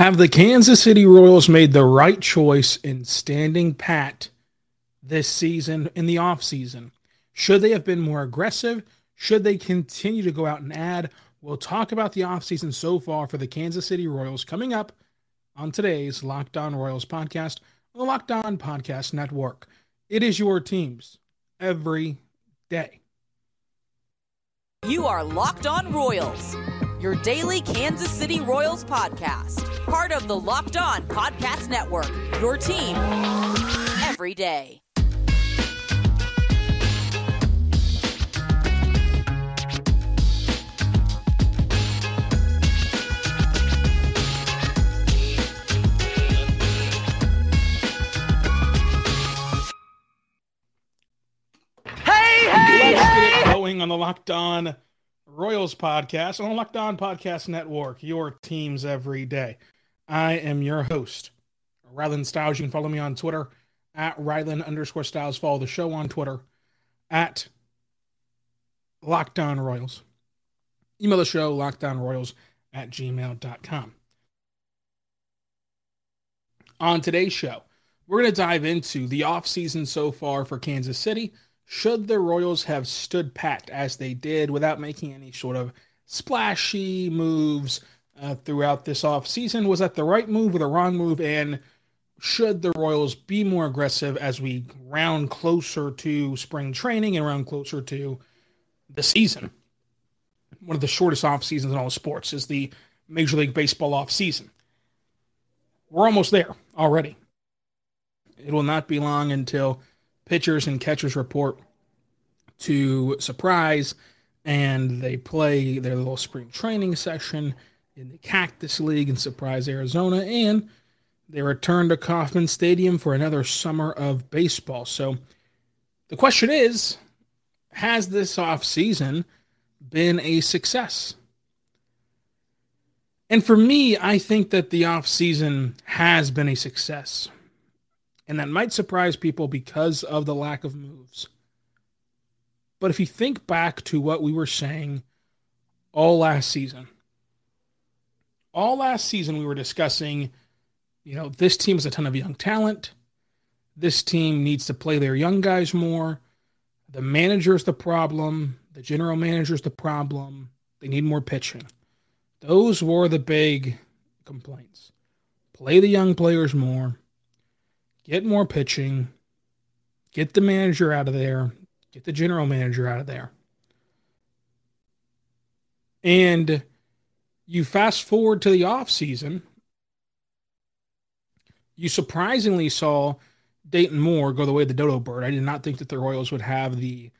Have the Kansas City Royals made the right choice in standing pat this season in the offseason? Should they have been more aggressive? Should they continue to go out and add? We'll talk about the offseason so far for the Kansas City Royals coming up on today's Locked On Royals podcast on the Locked On Podcast Network. It is your teams every day. You are Locked On Royals, your daily Kansas City Royals podcast, part of the Locked On Podcast Network, your team every day. Let's get it going on the Locked On Royals podcast on the Locked On Podcast Network, your teams every day. I am your host, Rylan Stiles. You can follow me on Twitter at Rylan underscore Stiles. Follow the show on Twitter at Locked On Royals. Email the show, lockedonroyals at gmail.com. On today's show, we're going to dive into the offseason so far for Kansas City – should the Royals have stood pat as they did without making any sort of splashy moves uh, throughout this offseason? Was that the right move or the wrong move? And should the Royals be more aggressive as we round closer to spring training and round closer to the season? One of the shortest off seasons in all sports is the Major League Baseball off season. We're almost there already. It will not be long until pitchers and catchers report to Surprise, and they play their little spring training session in the Cactus League in Surprise, Arizona, and they return to Kauffman Stadium for another summer of baseball. So the question is Has this offseason been a success? And for me, I think that the offseason has been a success. And that might surprise people because of the lack of moves. But if you think back to what we were saying all last season, all last season we were discussing, you know, this team has a ton of young talent. This team needs to play their young guys more. The manager is the problem. The general manager is the problem. They need more pitching. Those were the big complaints. Play the young players more get more pitching, get the manager out of there, get the general manager out of there. And you fast forward to the offseason, you surprisingly saw Dayton Moore go the way of the dodo bird. I did not think that the Royals would have the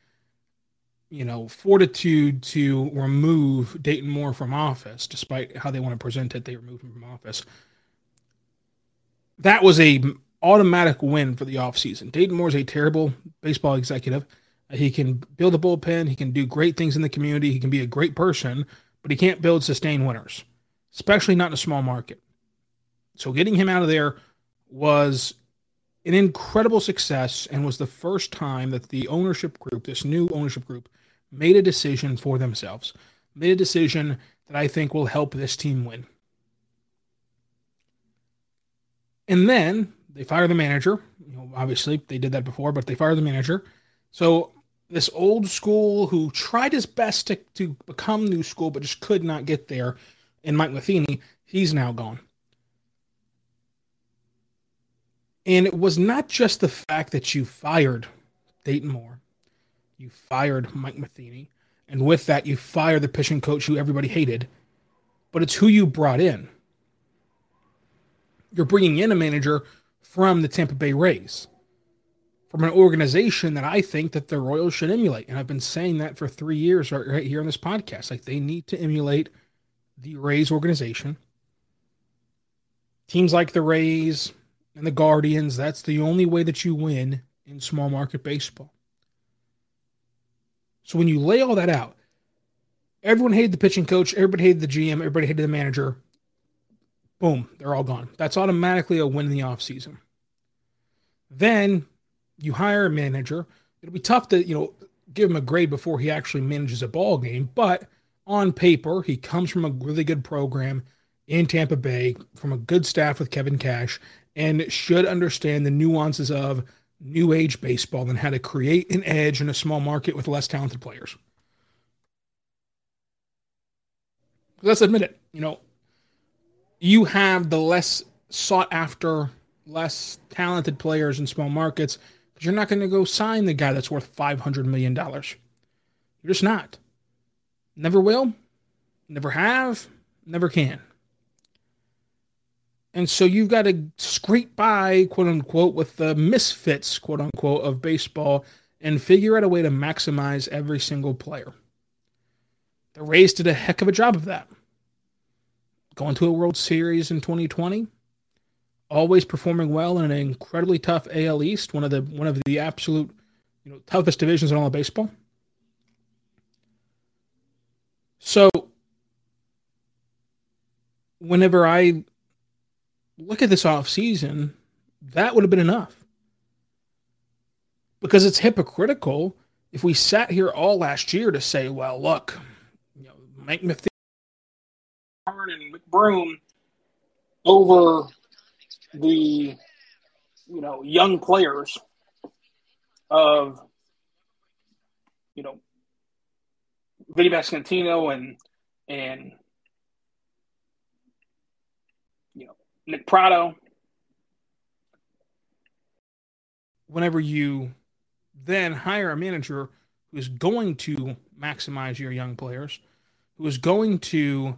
you know, fortitude to remove Dayton Moore from office, despite how they want to present it. They removed him from office. That was a automatic win for the offseason. Dayton Moore is a terrible baseball executive. Uh, he can build a bullpen. He can do great things in the community. He can be a great person, but he can't build sustained winners, especially not in a small market. So getting him out of there was an incredible success and was the first time that the ownership group, this new ownership group, made a decision for themselves, made a decision that I think will help this team win. And then they fire the manager. You know, obviously they did that before, but they fire the manager. So this old school who tried his best to, to become new school, but just could not get there, and Mike Matheny, he's now gone. And it was not just the fact that you fired Dayton Moore, you fired Mike Matheny, and with that, you fired the pitching coach who everybody hated, but it's who you brought in. You're bringing in a manager from the Tampa Bay Rays, from an organization that I think that the Royals should emulate. And I've been saying that for three years right, here on this podcast. Like they need to emulate the Rays organization. Teams like the Rays and the Guardians, that's the only way that you win in small market baseball. So when you lay all that out, everyone hated the pitching coach, everybody hated the GM, everybody hated the manager. Boom, they're all gone. That's automatically a win in the offseason. Then you hire a manager. It'll be tough to, you know, give him a grade before he actually manages a ball game, but on paper, he comes from a really good program. in Tampa Bay from a good staff with Kevin Cash and should understand the nuances of new age baseball and how to create an edge in a small market with less talented players. Let's admit it. You know, you have the less sought after, less talented players in small markets because you're not going to go sign the guy that's worth $500 million. You're just not. Never will, never have, never can. And so you've got to scrape by, quote unquote, with the misfits, quote unquote, of baseball and figure out a way to maximize every single player. The Rays did a heck of a job of that. Going to a World Series in 2020, always performing well in an incredibly tough AL East, one of the one of the absolute you know toughest divisions in all of baseball. So whenever I look at this off season, that would have been enough. Because it's hypocritical if we sat here all last year to say, well, look, you know, Mike Matheny and McBroom over the you know young players of you know Vinny Pasquantino and and you know Nick Pratto. Whenever you then hire a manager who is going to maximize your young players, who is going to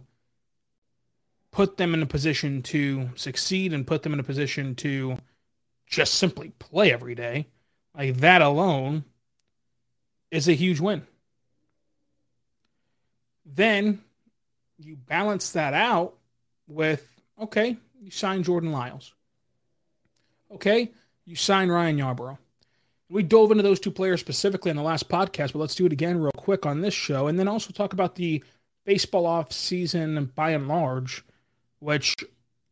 put them in a position to succeed and put them in a position to just simply play every day, like that alone is a huge win. Then you balance that out with okay, you sign Jordan Lyles. Okay, you sign Ryan Yarbrough. We dove into those two players specifically in the last podcast, but let's do it again real quick on this show, and then also talk about the baseball off season by and large, which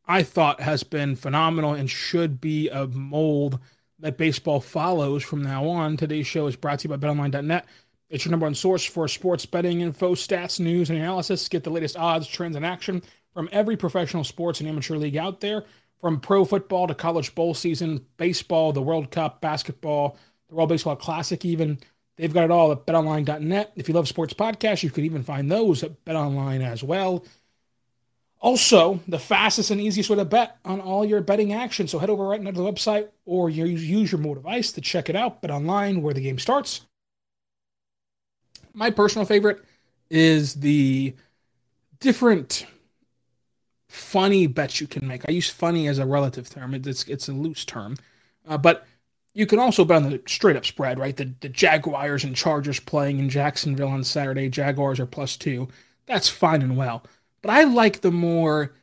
I thought has been phenomenal and should be a mold that baseball follows from now on. Today's show is brought to you by BetOnline.net. It's your number one source for sports betting info, stats, news, and analysis. Get the latest odds, trends, and action from every professional sports and amateur league out there, from pro football to college bowl season, baseball, the World Cup, basketball, the World Baseball Classic, even. They've got it all at betonline.net. If you love sports podcasts, you could even find those at betonline as well. Also, the fastest and easiest way to bet on all your betting action. So head over right now to the website or use your mobile device to check it out. Bet online where the game starts. My personal favorite is the different funny bets you can make. I use funny as a relative term. It's it's a loose term, uh, but you can also bet on the straight up spread, right? The the Jaguars and Chargers playing in Jacksonville on Saturday. Jaguars are plus two. That's fine and well, but I like the more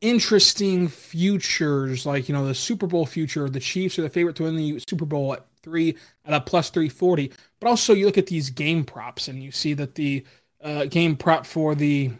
interesting futures, like you know the Super Bowl future. The Chiefs are the favorite to win the Super Bowl at three at a plus three forty. But also you look at these game props and you see that the uh, game prop for the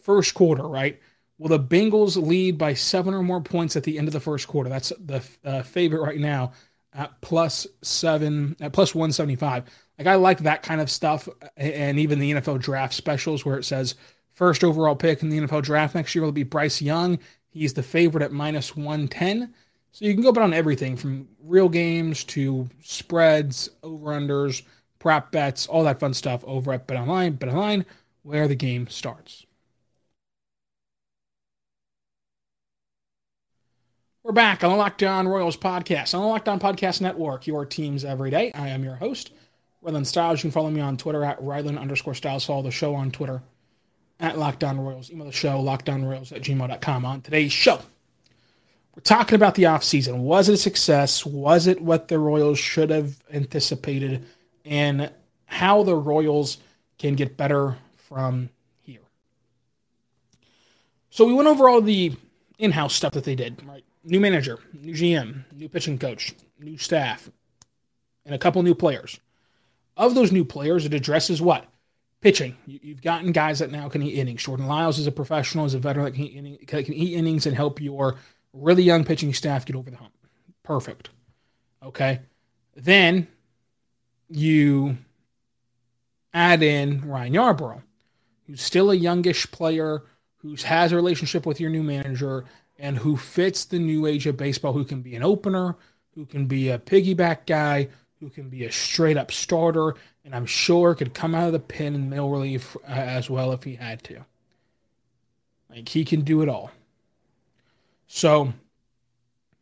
first quarter, right? Will the Bengals lead by seven or more points at the end of the first quarter? That's the uh, favorite right now at plus seven, at plus 175. Like, I like that kind of stuff. And even the NFL draft specials where it says first overall pick in the NFL draft next year will be Bryce Young. He's the favorite at minus 110. So you can go bet on everything from real games to spreads, over unders, prop bets, all that fun stuff over at BetOnline. BetOnline, where the game starts. We're back on the Locked On Royals podcast on the Locked On Podcast Network, your teams every day. I am your host, Rylan Stiles. You can follow me on Twitter at Rylan underscore Stiles. Follow the show on Twitter at Locked On Royals. Email the show, lockedonroyals at gmail.com. On today's show, we're talking about the offseason. Was it a success? Was it what the Royals should have anticipated? And how the Royals can get better from here. So we went over all the in-house stuff that they did, right? new manager, new GM, new pitching coach, new staff, and a couple new players. Of those new players, it addresses what? Pitching. You've gotten guys that now can eat innings. Jordan Lyles is a professional, is a veteran that can eat, can eat innings and help your really young pitching staff get over the hump. Perfect. Okay. Then you add in Ryan Yarbrough, who's still a youngish player who has a relationship with your new manager, and who fits the new age of baseball, who can be an opener, who can be a piggyback guy, who can be a straight up starter, and I'm sure could come out of the pen in middle relief uh, as well if he had to. Like he can do it all. So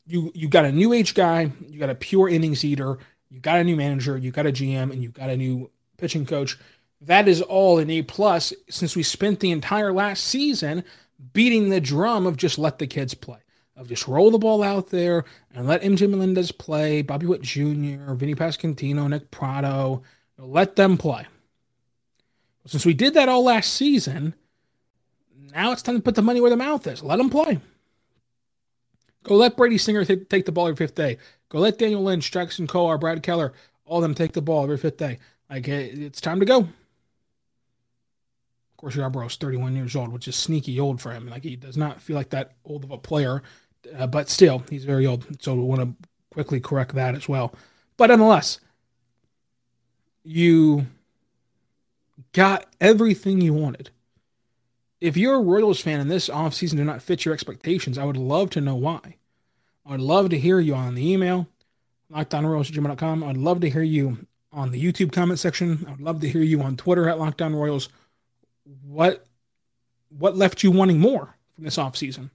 you you got a new age guy, you got a pure innings eater, you got a new manager, you got a GM, and you got a new pitching coach. That is all an A plus since we spent the entire last season beating the drum of just let the kids play. Of just roll the ball out there and let MJ Melendez play, Bobby Witt Jr., Vinny Pasquantino, Nick Pratto, let them play. Since we did that all last season, now it's time to put the money where the mouth is. Let them play. Go let Brady Singer take, the ball every fifth day. Go let Daniel Lynch, Jackson Kowar, Brad Keller, all of them take the ball every fifth day. Like it's time to go. Of course, Yarbrough's 31 years old, which is sneaky old for him. Like he does not feel like that old of a player, uh, but still, he's very old. So we want to quickly correct that as well. But nonetheless, you got everything you wanted. If you're a Royals fan and this offseason did not fit your expectations, I would love to know why. I would love to hear you on the email, lockedonroyals.com. I'd love to hear you on the YouTube comment section. I'd love to hear you on Twitter at Locked On Royals. What what left you wanting more from this offseason?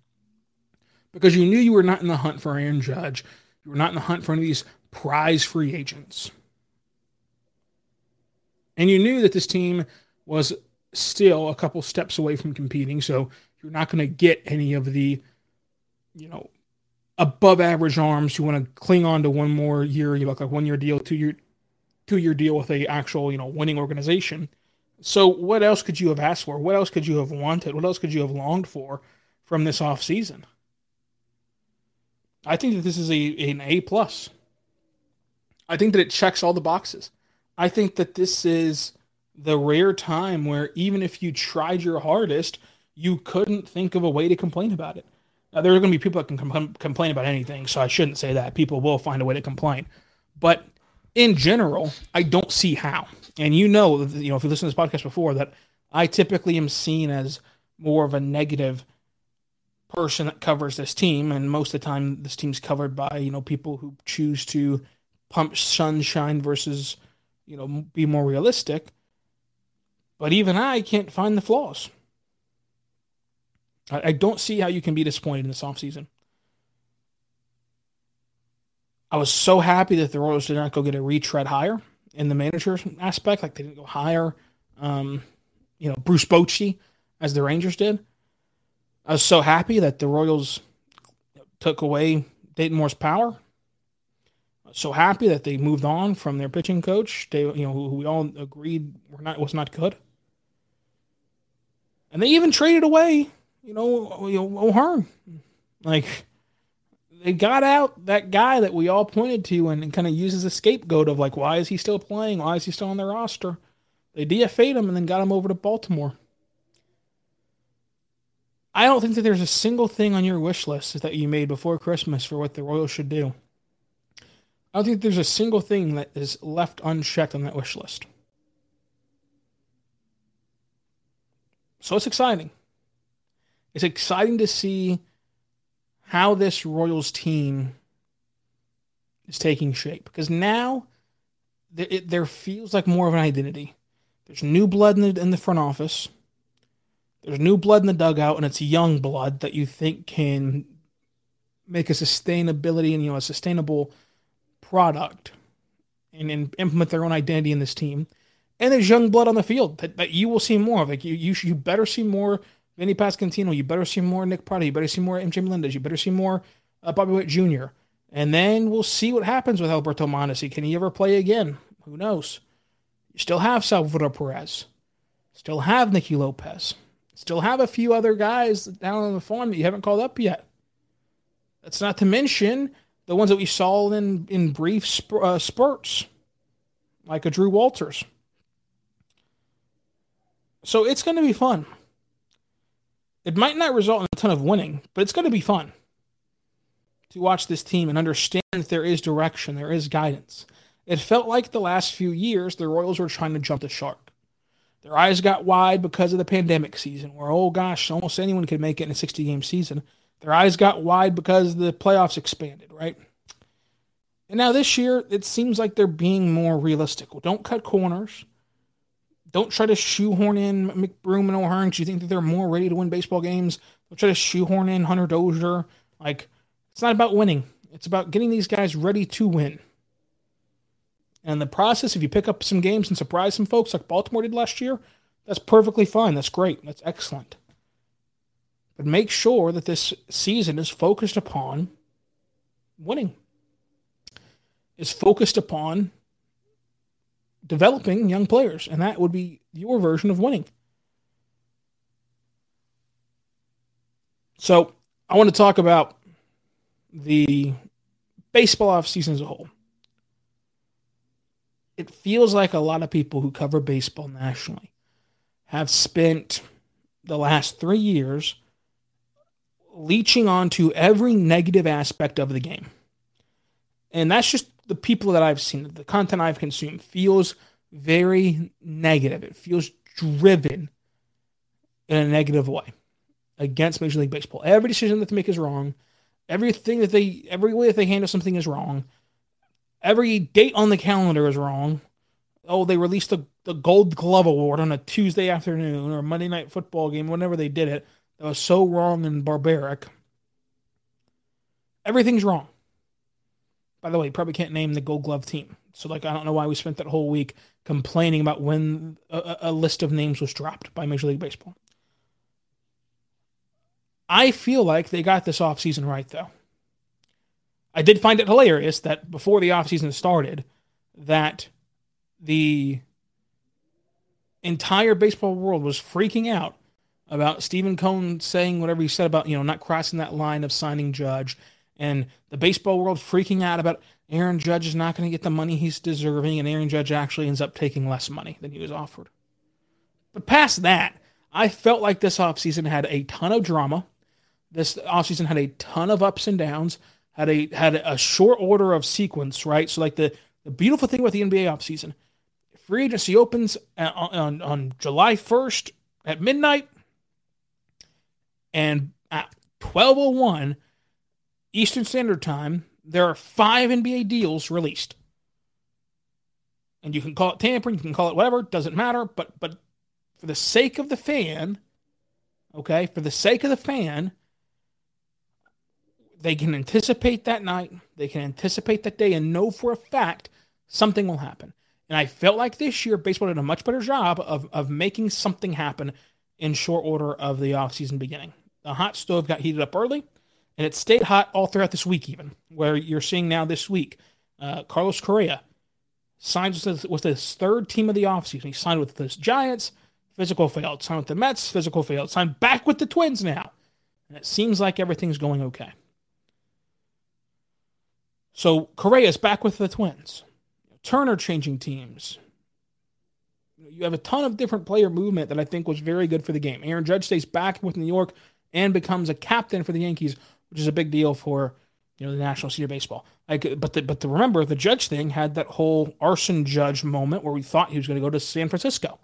Because you knew you were not in the hunt for Aaron Judge. You were not in the hunt for any of these prize free agents. And you knew that this team was still a couple steps away from competing. So you're not going to get any of the, you know, above average arms You want to cling on to one more year, you look like one year deal, two year, two year deal with a actual, you know, winning organization. So what else could you have asked for? What else could you have wanted? What else could you have longed for from this off season? I think that this is a an A plus. I think that it checks all the boxes. I think that this is the rare time where even if you tried your hardest, you couldn't think of a way to complain about it. Now, there are going to be people that can com- complain about anything, so I shouldn't say that. People will find a way to complain. But in general, I don't see how. And you know, you know, if you listen to this podcast before, that I typically am seen as more of a negative person that covers this team, and most of the time, this team's covered by you know people who choose to pump sunshine versus you know be more realistic. But even I can't find the flaws. I, I don't see how you can be disappointed in this offseason. I was so happy that the Royals did not go get a retread hire in the manager aspect. Like they didn't go hire, um, you know, Bruce Bochy as the Rangers did. I was so happy that the Royals took away Dayton Moore's power so happy that they moved on from their pitching coach. They, you know, who, we all agreed were not was not good, and they even traded away, you know, you know O'Hearn. Like they got out that guy that we all pointed to and, and kind of used as a scapegoat of like, why is he still playing? Why is he still on the roster? They DFA'd him and then got him over to Baltimore. I don't think that there's a single thing on your wish list that you made before Christmas for what the Royals should do. I don't think there's a single thing that is left unchecked on that wish list. So it's exciting. It's exciting to see how this Royals team is taking shape because now it, there feels like more of an identity. There's new blood in the, in the front office. There's new blood in the dugout, and it's young blood that you think can make a sustainability and you know a sustainable product and, and implement their own identity in this team. And there's young blood on the field that, that you will see more of. Like you, you, you better see more Vinny Pasquantino. You better see more Nick Pratto. You better see more MJ Melendez. You better see more uh, Bobby Witt Jr. And then we'll see what happens with Alberto Mondesi. Can he ever play again? Who knows? You still have Salvador Perez. Still have Nicky Lopez. Still have a few other guys down on the farm that you haven't called up yet. That's not to mention the ones that we saw in in brief sp- uh, spurts, like a Drew Waters. So it's going to be fun. It might not result in a ton of winning, but it's going to be fun to watch this team and understand that there is direction, there is guidance. It felt like the last few years the Royals were trying to jump the shark. Their eyes got wide because of the pandemic season, where, oh gosh, almost anyone could make it in a 60 game season. Their eyes got wide because the playoffs expanded, right? And now this year, it seems like they're being more realistic. Well, don't cut corners. Don't try to shoehorn in McBroom and O'Hearn because you think that they're more ready to win baseball games. Don't try to shoehorn in Hunter Dozier. Like, it's not about winning. It's about getting these guys ready to win. And the process, if you pick up some games and surprise some folks like Baltimore did last year, that's perfectly fine. That's great. That's excellent. But make sure that this season is focused upon winning, is focused upon developing young players. And that would be your version of winning. So I want to talk about the baseball offseason as a whole it feels like a lot of people who cover baseball nationally have spent the last three years leeching onto every negative aspect of the game. And that's just the people that I've seen, the content I've consumed feels very negative. It feels driven in a negative way against Major League Baseball. Every decision that they make is wrong. Everything that they, every way that they handle something is wrong. Every date on the calendar is wrong. Oh, they released the, the Gold Glove Award on a Tuesday afternoon or Monday Night Football game, whenever they did it. That was so wrong and barbaric. Everything's wrong. By the way, you probably can't name the Gold Glove team. So, like, I don't know why we spent that whole week complaining about when a, a list of names was dropped by Major League Baseball. I feel like they got this offseason right, though. I did find it hilarious that before the offseason started, that the entire baseball world was freaking out about Stephen Cohen saying whatever he said about, you know, not crossing that line of signing Judge, and the baseball world freaking out about Aaron Judge is not going to get the money he's deserving, and Aaron Judge actually ends up taking less money than he was offered. But past that, I felt like this offseason had a ton of drama. This offseason had a ton of ups and downs had a had a short order of sequence, right? So like the the beautiful thing about the NBA offseason, free agency opens on, on, on July 1st at midnight, and at 12:01 Eastern Standard Time, there are five NBA deals released. And you can call it tampering, you can call it whatever, doesn't matter. But but for the sake of the fan, okay, for the sake of the fan, they can anticipate that night, they can anticipate that day, and know for a fact something will happen. And I felt like this year baseball did a much better job of, of making something happen in short order of the offseason beginning. The hot stove got heated up early, and it stayed hot all throughout this week, even where you're seeing now this week. Uh, Carlos Correa signed with, with his third team of the offseason. He signed with the Giants, physical failed. Signed with the Mets, physical failed. Signed back with the Twins now. And it seems like everything's going okay. So Correa's back with the Twins. Turner changing teams. You have a ton of different player movement that I think was very good for the game. Aaron Judge stays back with New York and becomes a captain for the Yankees, which is a big deal for you know the National Senior Baseball. Like, but the, but to remember, the Judge thing had that whole arson Judge moment where we thought he was going to go to San Francisco.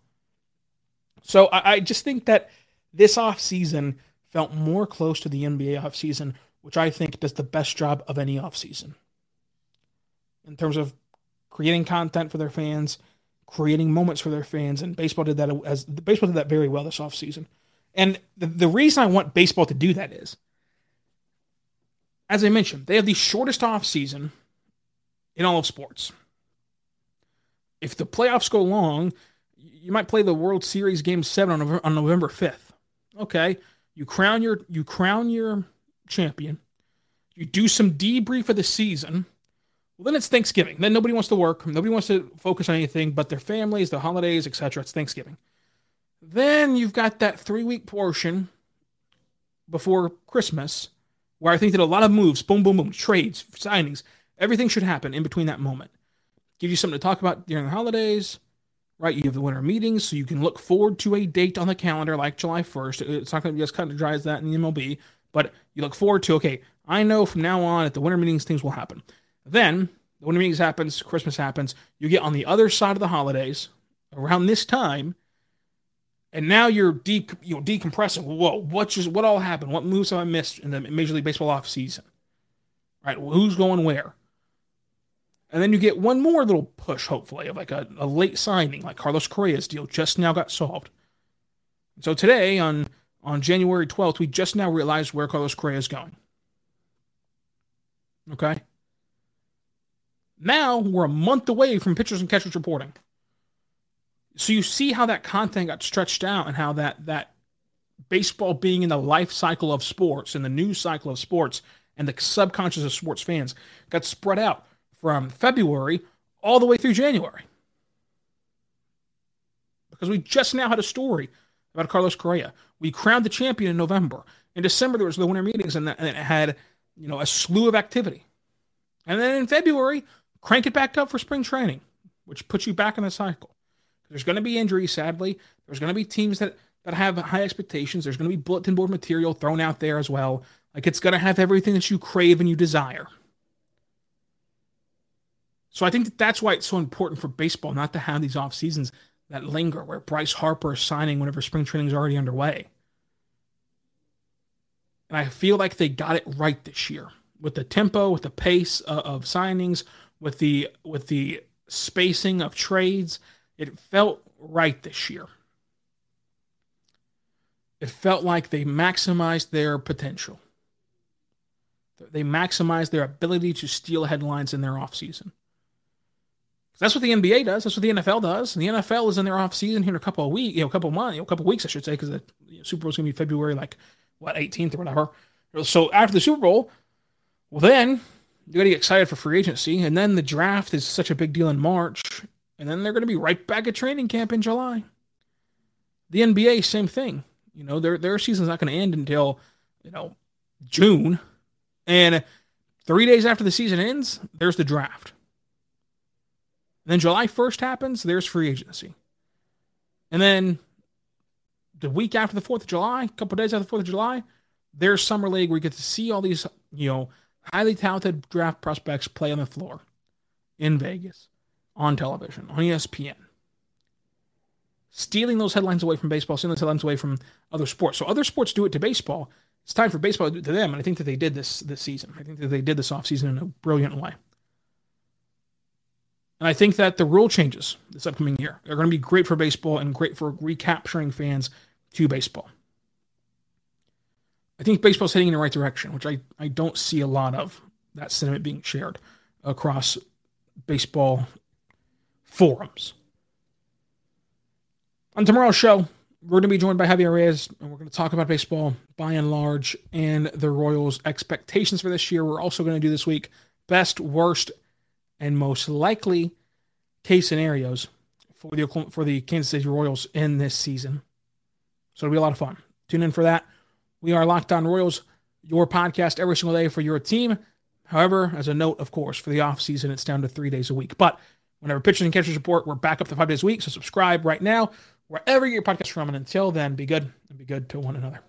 So I, I just think that this offseason felt more close to the NBA offseason, which I think does the best job of any offseason in terms of creating content for their fans, creating moments for their fans, and baseball did that as baseball did that very well this offseason. And the, the reason I want baseball to do that is, as I mentioned, they have the shortest offseason in all of sports. If the playoffs go long, you might play the World Series Game Seven on, on November fifth. Okay, you crown your you crown your champion. You do some debrief of the season well, then it's Thanksgiving. Then nobody wants to work. Nobody wants to focus on anything but their families, the holidays, etc. It's Thanksgiving. Then you've got that three week portion before Christmas where I think that a lot of moves, boom, boom, boom, trades, signings, everything should happen in between that moment. Give you something to talk about during the holidays, right? You have the winter meetings, so you can look forward to a date on the calendar like July 1st. It's not going to be as cut and dry as that in the MLB, but you look forward to, okay, I know from now on at the winter meetings, things will happen. Then the winter meetings happens, Christmas happens. You get on the other side of the holidays around this time. And now you're deep, you know, decompressing. Whoa, what just what all happened? What moves have I missed in the Major League Baseball off season? Right, who's going where? And then you get one more little push, hopefully, of like a, a late signing, like Carlos Correa's deal just now got solved. So today, on on January 12th, we just now realized where Carlos Correa is going. Okay. Now we're a month away from pitchers and catchers reporting. So you see how that content got stretched out and how that that baseball being in the life cycle of sports and the news cycle of sports and the subconscious of sports fans got spread out from February all the way through January. Because we just now had a story about Carlos Correa. We crowned the champion in November. In December, there was the winter meetings, and, it had you know a slew of activity. And then in February, crank it back up for spring training, which puts you back in the cycle. There's going to be injuries, sadly. There's going to be teams that that have high expectations. There's going to be bulletin board material thrown out there as well. Like it's going to have everything that you crave and you desire. So I think that that's why it's so important for baseball not to have these off seasons that linger where Bryce Harper is signing whenever spring training is already underway. And I feel like they got it right this year with the tempo, with the pace of, of signings, with the with the spacing of trades. It felt right this year. It felt like they maximized their potential. They maximized their ability to steal headlines in their offseason. That's what the NBA does. That's what the NFL does. And the NFL is in their off season here in a couple of weeks, you know, a couple of months, you know, a couple of weeks, I should say, because the you know, Super Bowl is going to be February, like what 18th or whatever. So after the Super Bowl, well, then you got to get excited for free agency, and then the draft is such a big deal in March, and then they're going to be right back at training camp in July. The NBA, same thing. You know, their their season's not going to end until you know June, and three days after the season ends, there's the draft. And then July 1st happens, there's free agency. And then the week after the 4th of July, a couple days after the 4th of July, there's Summer League where you get to see all these, you know, highly talented draft prospects play on the floor in Vegas, on television, on ESPN. Stealing those headlines away from baseball, stealing those headlines away from other sports. So other sports do it to baseball. It's time for baseball to to them. And I think that they did this this season. I think that they did this offseason in a brilliant way. And I think that the rule changes this upcoming year are going to be great for baseball and great for recapturing fans to baseball. I think baseball's heading in the right direction, which I, I don't see a lot of that sentiment being shared across baseball forums. On tomorrow's show, we're going to be joined by Javier Reyes, and we're going to talk about baseball by and large and the Royals' expectations for this year. We're also going to do this week best, worst, and most likely case scenarios for the for the Kansas City Royals in this season. So it'll be a lot of fun. Tune in for that. We are Locked On Royals, your podcast every single day for your team. However, as a note, of course, for the off season, it's down to three days a week. But whenever pitchers and catchers report, we're back up to five days a week. So subscribe right now, wherever you get your podcast from. And until then, be good and be good to one another.